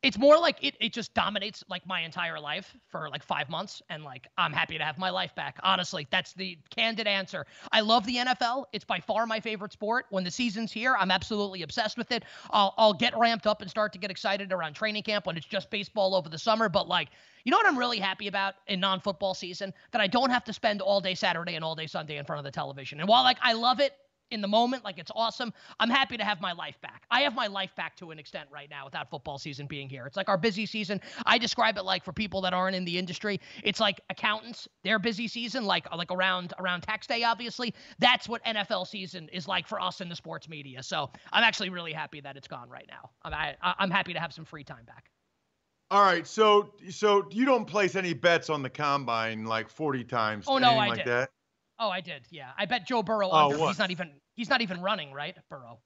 it's more like it. It just dominates like my entire life for like five months, and like I'm happy to have my life back. Honestly, that's the candid answer. I love the NFL. It's by far my favorite sport. When the season's here, I'm absolutely obsessed with it. I'll I'll get ramped up and start to get excited around training camp when it's just baseball over the summer. But like, you know what I'm really happy about in non-football season? That I don't have to spend all day Saturday and all day Sunday in front of the television. And while like I love it in the moment, like it's awesome, I'm happy to have my life back. I have my life back to an extent right now without football season being here. It's like our busy season. I describe it like for people that aren't in the industry, it's like accountants, their busy season, like like around around tax day, obviously. That's what NFL season is like for us in the sports media. So I'm actually really happy that it's gone right now. I'm I, I'm happy to have some free time back. All right, so so you don't place any bets on the combine like 40 times? Oh no, I like did. that? Oh, I did. Yeah, I bet Joe Burrow. Oh, under. what? He's not even. He's not even running, right, Burrow?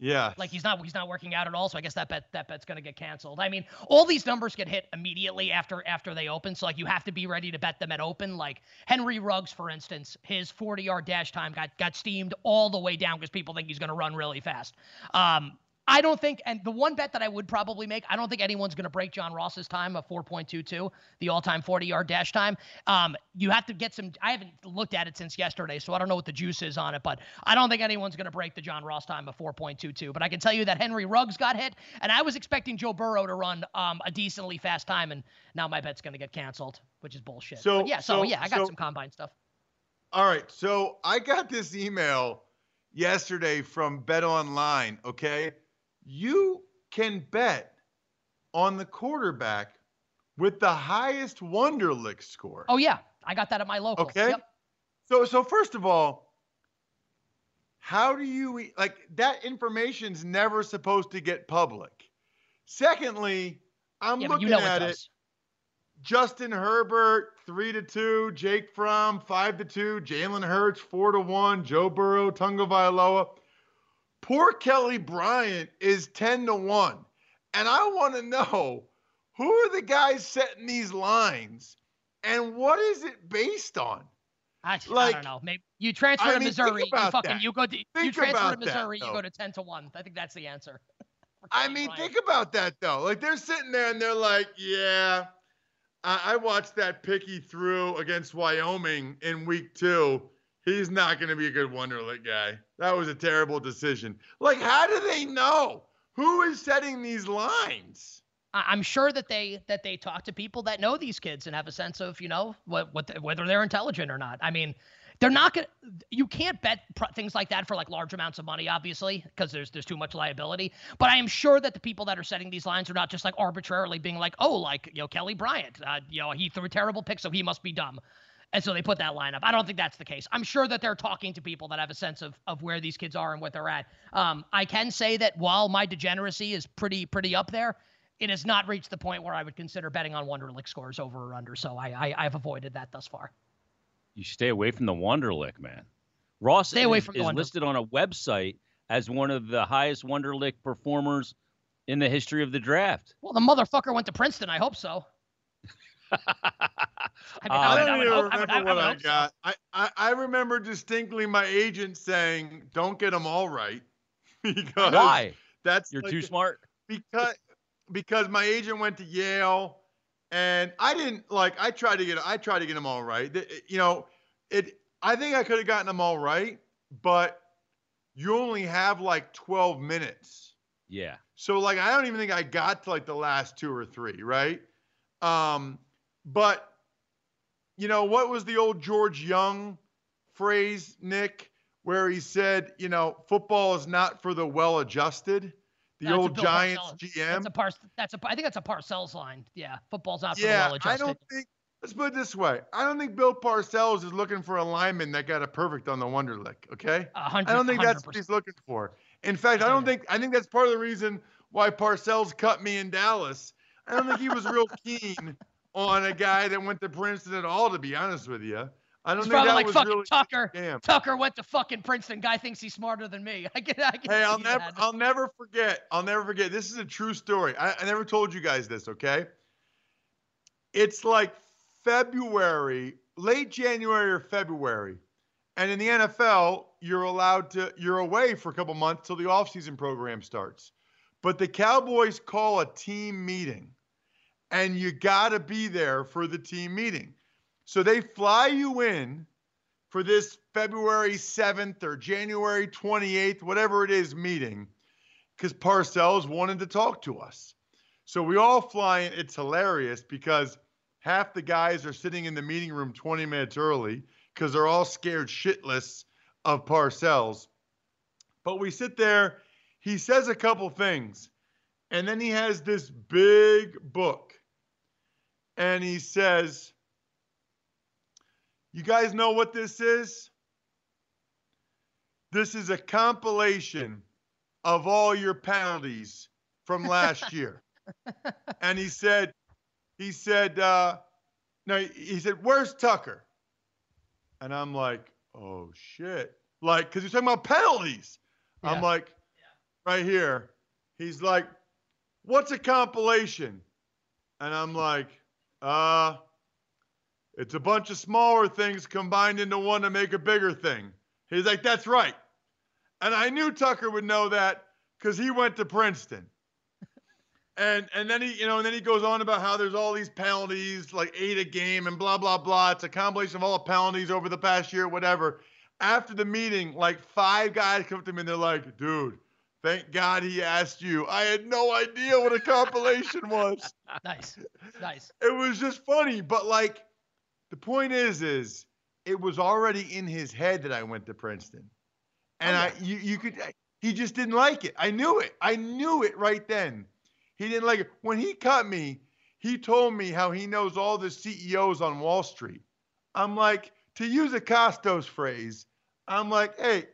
Yeah. Like he's not. He's not working out at all. So I guess that bet that bet's gonna get canceled. I mean, all these numbers get hit immediately after after they open. So like you have to be ready to bet them at open. Like Henry Ruggs, for instance, his 40 yard dash time got got steamed all the way down because people think he's gonna run really fast. Um, I don't think, and the one bet that I would probably make, I don't think anyone's going to break John Ross's time of 4.22, the all-time 40-yard dash time. Um, you have to get some. I haven't looked at it since yesterday, so I don't know what the juice is on it, but I don't think anyone's going to break the John Ross time of 4.22. But I can tell you that Henry Ruggs got hit, and I was expecting Joe Burrow to run um, a decently fast time, and now my bet's going to get canceled, which is bullshit. So- But yeah, so, so- yeah, I got so- some combine stuff. All right, so I got this email yesterday from Bet Online. Okay, you can bet on the quarterback with the highest Wonderlic score. Oh yeah, I got that at my local. Okay. Yep. So so first of all, how do you like that information's never supposed to get public. Secondly, I'm Yeah, looking you know at it. Justin Herbert, three to two, Jake Fromm, five to two, Jalen Hurts, four to one, Joe Burrow, Tua Tagovailoa. Poor Kelly Bryant is 10 to 1. And I want to know who are the guys setting these lines and what is it based on? I, I Like, don't know. Maybe you transfer I to mean, think Missouri. You fucking that. you go to you transfer to that, Missouri. you go to ten to one. I think that's the answer. I mean, think about that though. Like they're sitting there and they're like, yeah, I, I watched that picky through against Wyoming in week two. He's not going to be a good Wonderlic guy. That was a terrible decision. Like, how do they know? Who is setting these lines? I'm sure that they that they talk to people that know these kids and have a sense of you know what what the- whether they're intelligent or not. I mean, they're not gonna. You can't bet pr- things like that for like large amounts of money, obviously, because there's there's too much liability. But I am sure that the people that are setting these lines are not just like arbitrarily being like, oh, like you know Kelly Bryant, uh, you know he threw a terrible pick, so he must be dumb. And so they put that line up. I don't think that's the case. I'm sure that they're talking to people that have a sense of, of where these kids are and what they're at. Um, I can say that while my degeneracy is pretty pretty up there, it has not reached the point where I would consider betting on Wonderlic scores over or under. So I, I I've avoided that thus far. You stay away from the Wonderlic, man. Ross Stay away is, from the is Wonder- listed on a website as one of the highest Wonderlic performers in the history of the draft. Well, the motherfucker went to Princeton. I hope so. I, mean, Uh, I, I would- I don't would even hope- I would- remember I would what I hope so. got. I, I, I remember distinctly my agent saying, "Don't get them all right," because Why? That's You're like- too smart. Because because my agent went to Yale, and I didn't like. I tried to get I tried to get them all right. You know, it. I think I could have gotten them all right, but you only have like 12 minutes. Yeah. So like I don't even think I got to like the last two or three, right? Um, but you know what was the old George Young phrase, Nick, where he said, you know, football is not for the well-adjusted. The That's old Giants Parcells. GM. That's a par- That's a. I think that's a Parcells line. Yeah, football's not for the I well-adjusted. I don't think. Let's put it this way: I don't think Bill Parcells is looking for a lineman that got a perfect on the Wonderlic. Okay, A hundred- I don't think that's 100%. what he's looking for. In fact, I don't think. I think that's part of the reason why Parcells cut me in Dallas. I don't think he was real keen on a guy that went to Princeton at all. To be honest with you, I don't It's think probably that like was fucking really. Tucker. Damn. Tucker went to fucking Princeton. Guy thinks he's smarter than me. I get. I get Hey, I'll never, that. I'll never forget. I'll never forget. This is a true story. I, I never told you guys this. Okay. It's like February, late January or February, and in the NFL, you're allowed to, you're away for a couple months till the offseason program starts. But the Cowboys call a team meeting, and you got to be there for the team meeting. So they fly you in for this February 7th or January 28th, whatever it is, meeting, because Parcells wanted to talk to us. So we all fly in. It's hilarious because half the guys are sitting in the meeting room 20 minutes early because they're all scared shitless of Parcells. But we sit there, he says a couple things, and then he has this big book. And he says, You guys know what this is? This is a compilation of all your penalties from last year. and he said, he said, uh, no, he said, where's Tucker? And I'm like, oh shit. Like, cause he's talking about penalties. I'm Yeah. like, right here. He's like, what's a compilation? And I'm like, uh, it's a bunch of smaller things combined into one to make a bigger thing. He's like, that's right. And I knew Tucker would know that because he went to Princeton. And and then he, you know, and then he goes on about how there's all these penalties, like eight a game and blah, blah, blah. It's a combination of all the penalties over the past year, whatever. After the meeting, like five guys come to me and they're like, dude, thank God he asked you. I had no idea what a compilation was. Nice, nice. It was just funny, but like the point is, is it was already in his head that I went to Princeton, and oh, I you you could he just didn't like it. I knew it. I knew it right then. He didn't like it when he cut me. He told me how he knows all the CEOs on Wall Street. I'm like, to use a Kostos phrase, I'm like, hey,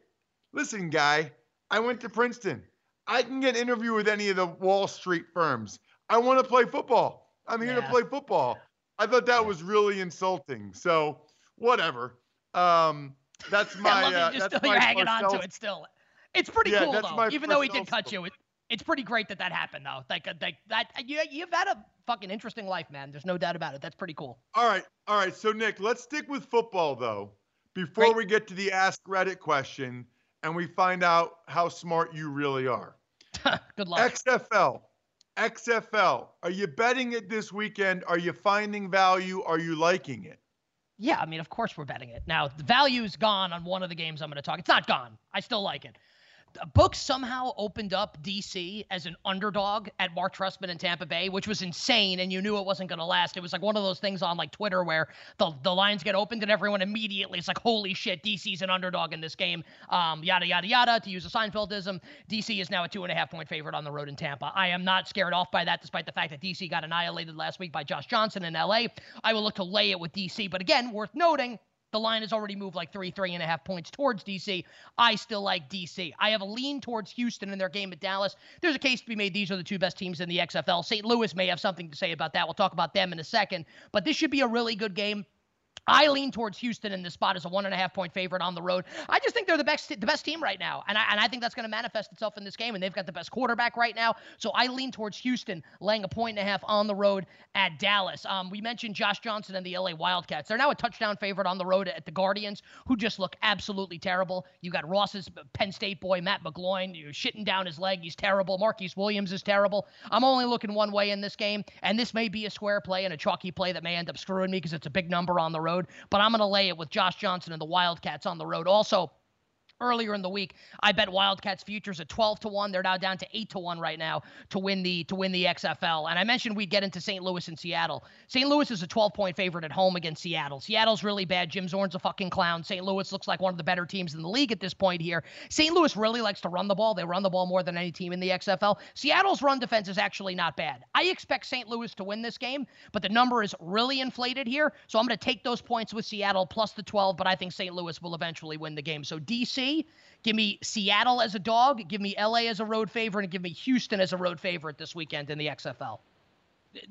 listen, guy, I went to Princeton. I can get an interview with any of the Wall Street firms. I want to play football. I'm here to play football. I thought that was really insulting. So whatever. Um, that's my. I love uh, you just that's still my you're hanging on to it still. It's pretty Yeah, cool that's though. Even though he did cut you, it, it's pretty great that that happened though. Like, uh, like that. You, you've had a fucking interesting life, man. There's no doubt about it. That's pretty cool. All right, all right. So Nick, let's stick with football though. Before we get to the ask Reddit question and we find out how smart you really are. Good luck. XFL. XFL. Are you betting it this weekend? Are you finding value? Are you liking it? Yeah, I mean, of course we're betting it. Now, the value's gone on one of the games I'm going to talk. It's not gone. I still like it. Book somehow opened up DC as an underdog at Marc Trestman in Tampa Bay, which was insane, and you knew it wasn't going to last. It was like one of those things on like Twitter where the the lines get opened and everyone immediately it's like, holy shit, DC's an underdog in this game. Um, yada yada yada. To use a Seinfeldism, DC is now a two and a half point favorite on the road in Tampa. I am not scared off by that, despite the fact that DC got annihilated last week by Josh Johnson in LA. I will look to lay it with DC, but again, worth noting. The line has already moved like three, three and a half points towards DC. I still like DC. I have a lean towards Houston in their game at Dallas. There's a case to be made. These are the two best teams in the XFL. St. Louis may have something to say about that. We'll talk about them in a second. But this should be a really good game. I lean towards Houston in this spot as a one and a half point favorite on the road. I just think they're the best the best team right now, and I and I think that's going to manifest itself in this game. And they've got the best quarterback right now, so I lean towards Houston laying a point and a half on the road at Dallas. Um, we mentioned Josh Johnson and the LA Wildcats. They're now a touchdown favorite on the road at the Guardians, who just look absolutely terrible. You got Ross's Penn State boy Matt McGloin, you're shitting down his leg. He's terrible. Marquise Williams is terrible. I'm only looking one way in this game, and this may be a square play and a chalky play that may end up screwing me because it's a big number on the road. But I'm going to lay it with Josh Johnson and the Wildcats on the road. Also, earlier in the week. I bet Wildcats futures at 12 to 1. They're now down to 8 to 1 right now to win the to win the XFL. And I mentioned we'd get into St. Louis and Seattle. St. Louis is a 12 point favorite at home against Seattle. Seattle's really bad. Jim Zorn's a fucking clown. St. Louis looks like one of the better teams in the league at this point here. St. Louis really likes to run the ball. They run the ball more than any team in the XFL. Seattle's run defense is actually not bad. I expect St. Louis to win this game, but the number is really inflated here. So I'm going to take those points with Seattle plus the 12, but I think St. Louis will eventually win the game. So DC, Give me Seattle as a dog, give me LA as a road favorite, and give me Houston as a road favorite this weekend in the XFL.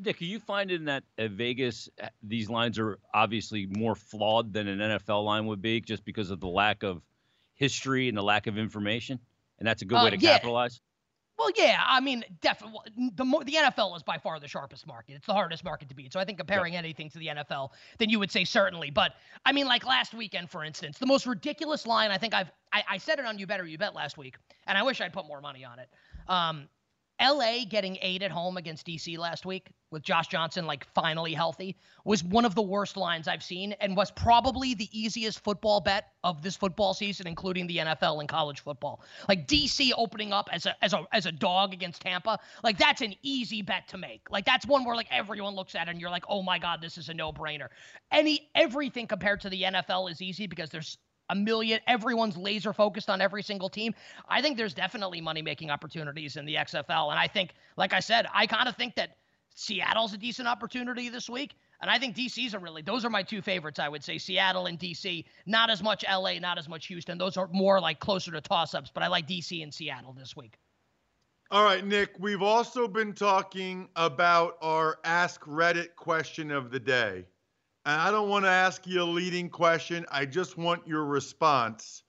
Nick, are you finding that at Vegas uh, these lines are obviously more flawed than an NFL line would be, just because of the lack of history and the lack of information, and that's a good Uh, way to yeah. capitalize? Well, yeah, I mean, definitely the mo- the NFL is by far the sharpest market. It's the hardest market to beat. So I think comparing anything to the NFL, then you would say certainly. But I mean, like last weekend, for instance, the most ridiculous line I think I've I, I said it on You Better You Bet last week, and I wish I'd put more money on it. Um, LA getting eight at home against DC last week with Josh Johnson like finally healthy was one of the worst lines I've seen and was probably the easiest football bet of this football season, including the NFL and college football. Like DC opening up as a as a as a dog against Tampa, like that's an easy bet to make. Like that's one where like everyone looks at it and you're like, oh my god, this is a no brainer. Any everything compared to the NFL is easy because there's a million. Everyone's laser focused on every single team. I think there's definitely money making opportunities in the XFL. And I think, like I said, I kind of think that Seattle's a decent opportunity this week. And I think DC's a really, those are my two favorites, I would say Seattle and DC. Not as much LA, not as much Houston. Those are more like closer to toss ups, but I like DC and Seattle this week. All right, Nick, we've also been talking about our Ask Reddit question of the day. And I don't want to ask you a leading question. I just want your response,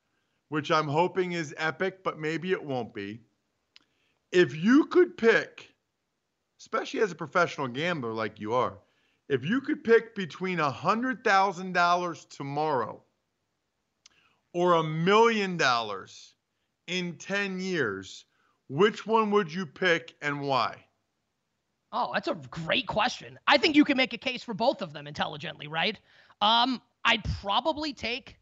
which I'm hoping is epic, but maybe it won't be. If you could pick, especially as a professional gambler like you are, if you could pick between $100,000 tomorrow or a million dollars in 10 years, which one would you pick and why? Oh, that's a great question. I think you can make a case for both of them intelligently, right? Um, I'd probably take,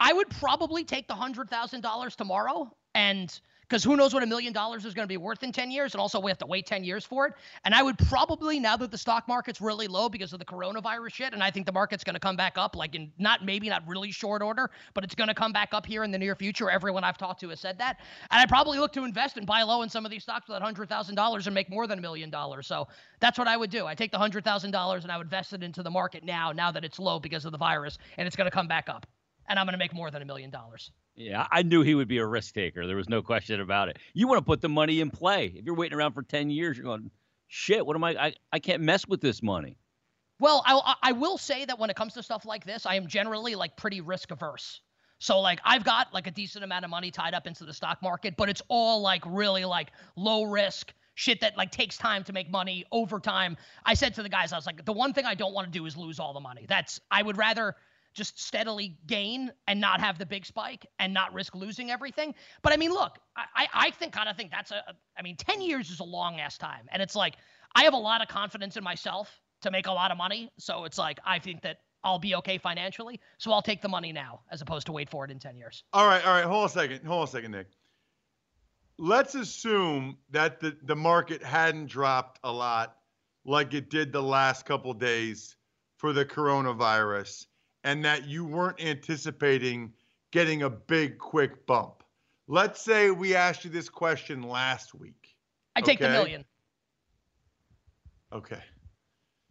I would probably take the hundred thousand dollars tomorrow, and because who knows what a million dollars is going to be worth in ten years, and also we have to wait ten years for it. And I would probably now that the stock market's really low because of the coronavirus shit, and I think the market's going to come back up, like in not maybe not really short order, but it's going to come back up here in the near future. Everyone I've talked to has said that, and I probably look to invest and buy low in some of these stocks with that hundred thousand dollars and make more than a million dollars. So that's what I would do. I take the hundred thousand dollars and I would invest it into the market now, now that it's low because of the virus, and it's going to come back up, and I'm going to make more than a million dollars. Yeah, I knew he would be a risk taker. There was no question about it. You want to put the money in play. If you're waiting around for 10 years, you're going, shit, what am I? I, I can't mess with this money. Well, I, I will say that when it comes to stuff like this, I am generally like pretty risk averse. So like I've got like a decent amount of money tied up into the stock market, but it's all like really like low risk shit that like takes time to make money over time. I said to the guys, I was like, the one thing I don't want to do is lose all the money. That's I would rather just steadily gain and not have the big spike and not risk losing everything. But I mean, look, I I think kind of think that's a I mean, 10 years is a long ass time. And it's like I have a lot of confidence in myself to make a lot of money. So it's like I think that I'll be okay financially. So I'll take the money now as opposed to wait for it in 10 years. All right, all right. Hold a second. Hold a second, Nick. Let's assume that the, the market hadn't dropped a lot like it did the last couple days for the coronavirus and that you weren't anticipating getting a big quick bump. Let's say we asked you this question last week. I take the million. Okay.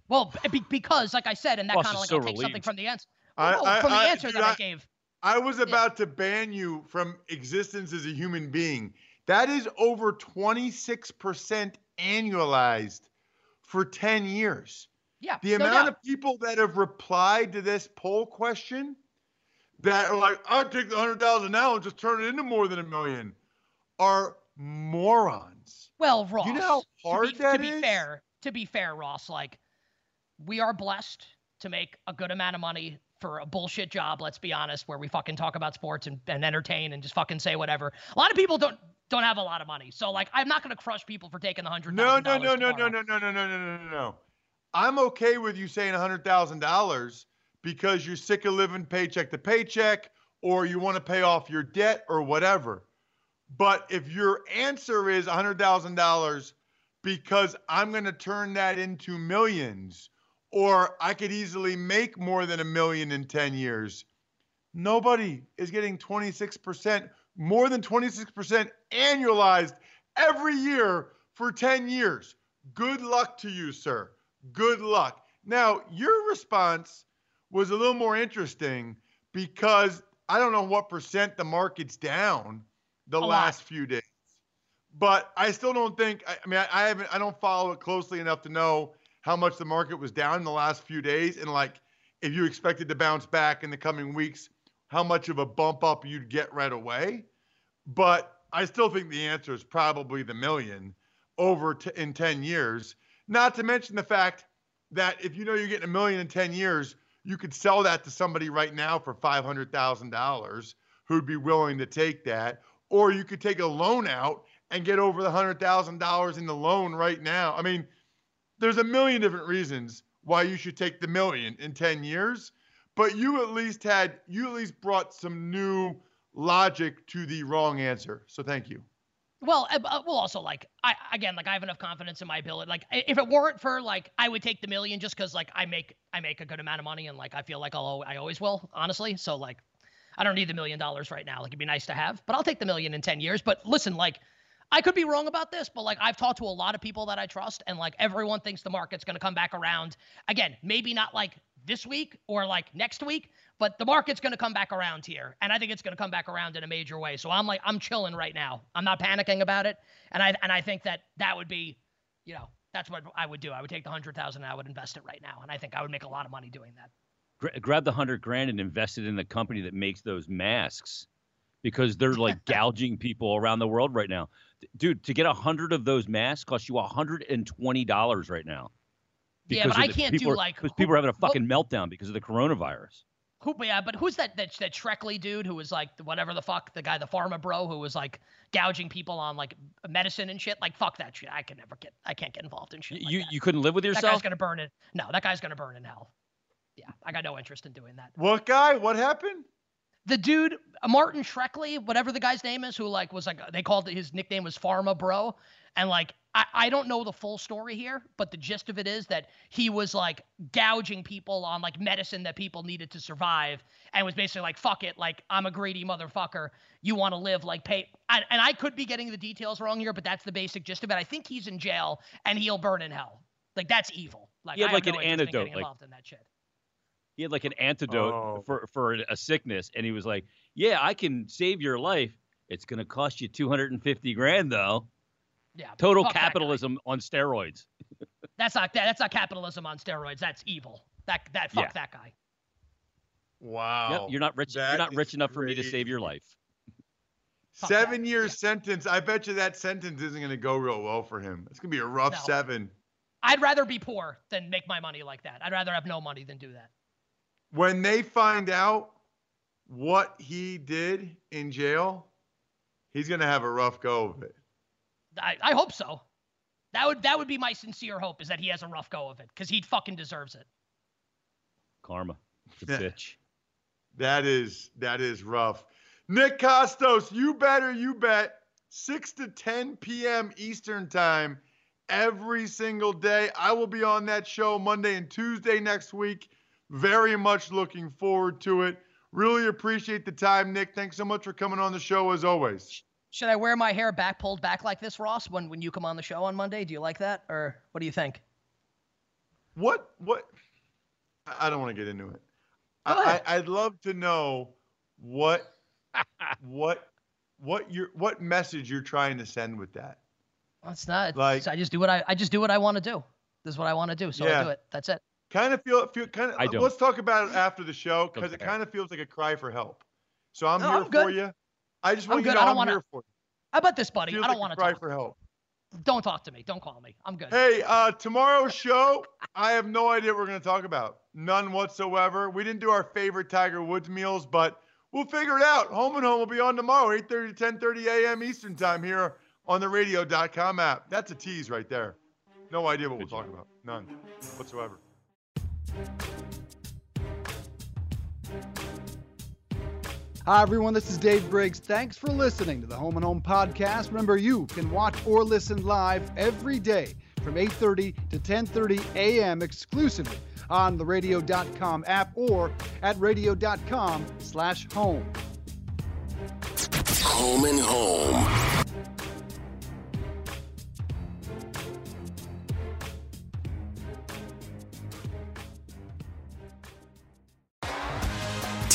Well, be, because like I said, and that Boss kind of like so I'll take something from the answer. I- No, I- from the I- answer dude, that I, I- gave. I was about to ban you from existence as a human being. That is over 26% annualized for 10 years. Yeah. The no amount doubt. of people that have replied to this poll question that are like, I'll take the hundred thousand now and just turn it into more than a million are morons. Well, Ross. You know how hard to be, that to be is? fair, to be fair, Ross, like we are blessed to make a good amount of money for a bullshit job. Let's be honest, where we fucking talk about sports and, and entertain and just fucking say whatever. A lot of people don't don't have a lot of money, so like I'm not gonna crush people for taking the hundred. No, no, no, no, no, no, no, no, no, no, no, no, no. I'm okay with you saying hundred thousand dollars because you're sick of living paycheck to paycheck, or you want to pay off your debt, or whatever. But if your answer is hundred thousand dollars because I'm going to turn that into millions, or I could easily make more than a million in ten years, nobody is getting 26%, more than 26% annualized every year for 10 years. Good luck to you, sir. Good luck. Now, your response was a little more interesting because I don't know what percent the market's down the A lot. last few days. But I still don't think I, I mean I, I haven't I don't follow it closely enough to know how much the market was down in the last few days and like if you expected to bounce back in the coming weeks, how much of a bump up you'd get right away. But I still think the answer is probably the million over t- in 10 years. Not to mention the fact that if you know you're getting a million in 10 years, you could sell that to somebody right now for $500,000 who'd be willing to take that. Or you could take a loan out and get over the $100,000 in the loan right now. I mean, there's a million different reasons why you should take the million in 10 years, but you at least had, you at least brought some new logic to the wrong answer. So thank you. Well, uh, well, also like I again, like I have enough confidence in my ability. Like if it weren't for like I would take the million just because like I make I make a good amount of money and like I feel like I'll I always will honestly. So like I don't need the million dollars right now. Like it'd be nice to have, but I'll take the million in ten years. But listen, like I could be wrong about this, but like I've talked to a lot of people that I trust, and like everyone thinks the market's gonna come back around again. Maybe not like this week or like next week, but the market's gonna come back around here, and I think it's gonna come back around in a major way. So I'm like I'm chilling right now. I'm not panicking about it, and I and I think that that would be, you know, that's what I would do. I would take the hundred thousand and I would invest it right now, and I think I would make a lot of money doing that. Gra- grab the hundred grand and invest it in the company that makes those masks because they're like gouging people around the world right now. Dude, to get a hundred of those masks costs you hundred and twenty dollars right now. Yeah, but I can't do, are- like, because people are having a what- fucking meltdown because of the coronavirus. Who, yeah, but who's that that that Shkreli dude who was like whatever the fuck the guy the pharma bro who was like gouging people on like medicine and shit? Like fuck that shit. I can never get I can't get involved in shit. like you that. you couldn't live with yourself. That guy's gonna burn it. No, that guy's gonna burn in hell. Yeah, I got no interest in doing that. What guy? What happened? The dude Martin Shkreli, whatever the guy's name is, who like was like they called it his nickname was Pharma Bro, and like I, I don't know the full story here, but the gist of it is that he was like gouging people on like medicine that people needed to survive, and was basically like fuck it, like I'm a greedy motherfucker. You want to live like pay, and, and I could be getting the details wrong here, but that's the basic gist of it. I think he's in jail and he'll burn in hell. Like that's evil. Like He had, I like, no an antidote, like- involved in that shit. He had like an antidote Oh. for for a sickness, and he was like, "Yeah, I can save your life. It's gonna cost you two hundred and fifty grand, though. Yeah. Total fuck that guy. capitalism on steroids." That's not that, that's not capitalism on steroids. That's evil. That that fuck Yeah. that guy. Wow. Yep, you're not rich. You're not rich is enough for me to save your life. Seven year sentence. I bet you that sentence isn't going to go real well for him. It's going to be a rough No. seven. I'd rather be poor than make my money like that. I'd rather have no money than do that. When they find out what he did in jail, he's going to have a rough go of it. I, I hope so. That would that would be my sincere hope is that he has a rough go of it because he fucking deserves it. Karma. It's a bitch. That is that is rough. Nick Kostos, you better you bet 6 to 10 p.m. Eastern time every single day. I will be on that show Monday and Tuesday next week. Very much looking forward to it. Really appreciate the time, Nick. Thanks so much for coming on the show as always. Should I wear my hair back pulled back like this, Ross, when when you come on the show on Monday? Do you like that, or what do you think? What what I I don't want to get into it. Go I, I, I'd love to know what what what your what message you're trying to send with that. Well, it's not. Like- I just do what I I just do what I want to do. This is what I want to do. So Yeah. I do it. That's it. Kind of feel, feel kind of. I don't. Let's talk about it after the show because it kind of feels like a cry for help. So I'm No, here I'm for good. you. I just want I'm want you good. to I know don't I'm wanna- here for you. How about this, buddy? Feels I don't like a want to cry talk. for help. Don't talk to me. Don't call me. I'm good. Hey, uh, tomorrow's show, I have no idea what we're going to talk about. None whatsoever. We didn't do our favorite Tiger Woods meals, but we'll figure it out. Home and Home will be on tomorrow, 8.30 to 10.30 a.m. Eastern Time here on the radio.com app. That's a tease right there. No idea what we'll talk about. None whatsoever. Hi, everyone. This is Dave Briggs. Thanks for listening to the Home and Home podcast. Remember, you can watch or listen live every day from 8:30 to 10:30 a.m. exclusively on the Radio.com app or at radio.com slash home. Home and Home.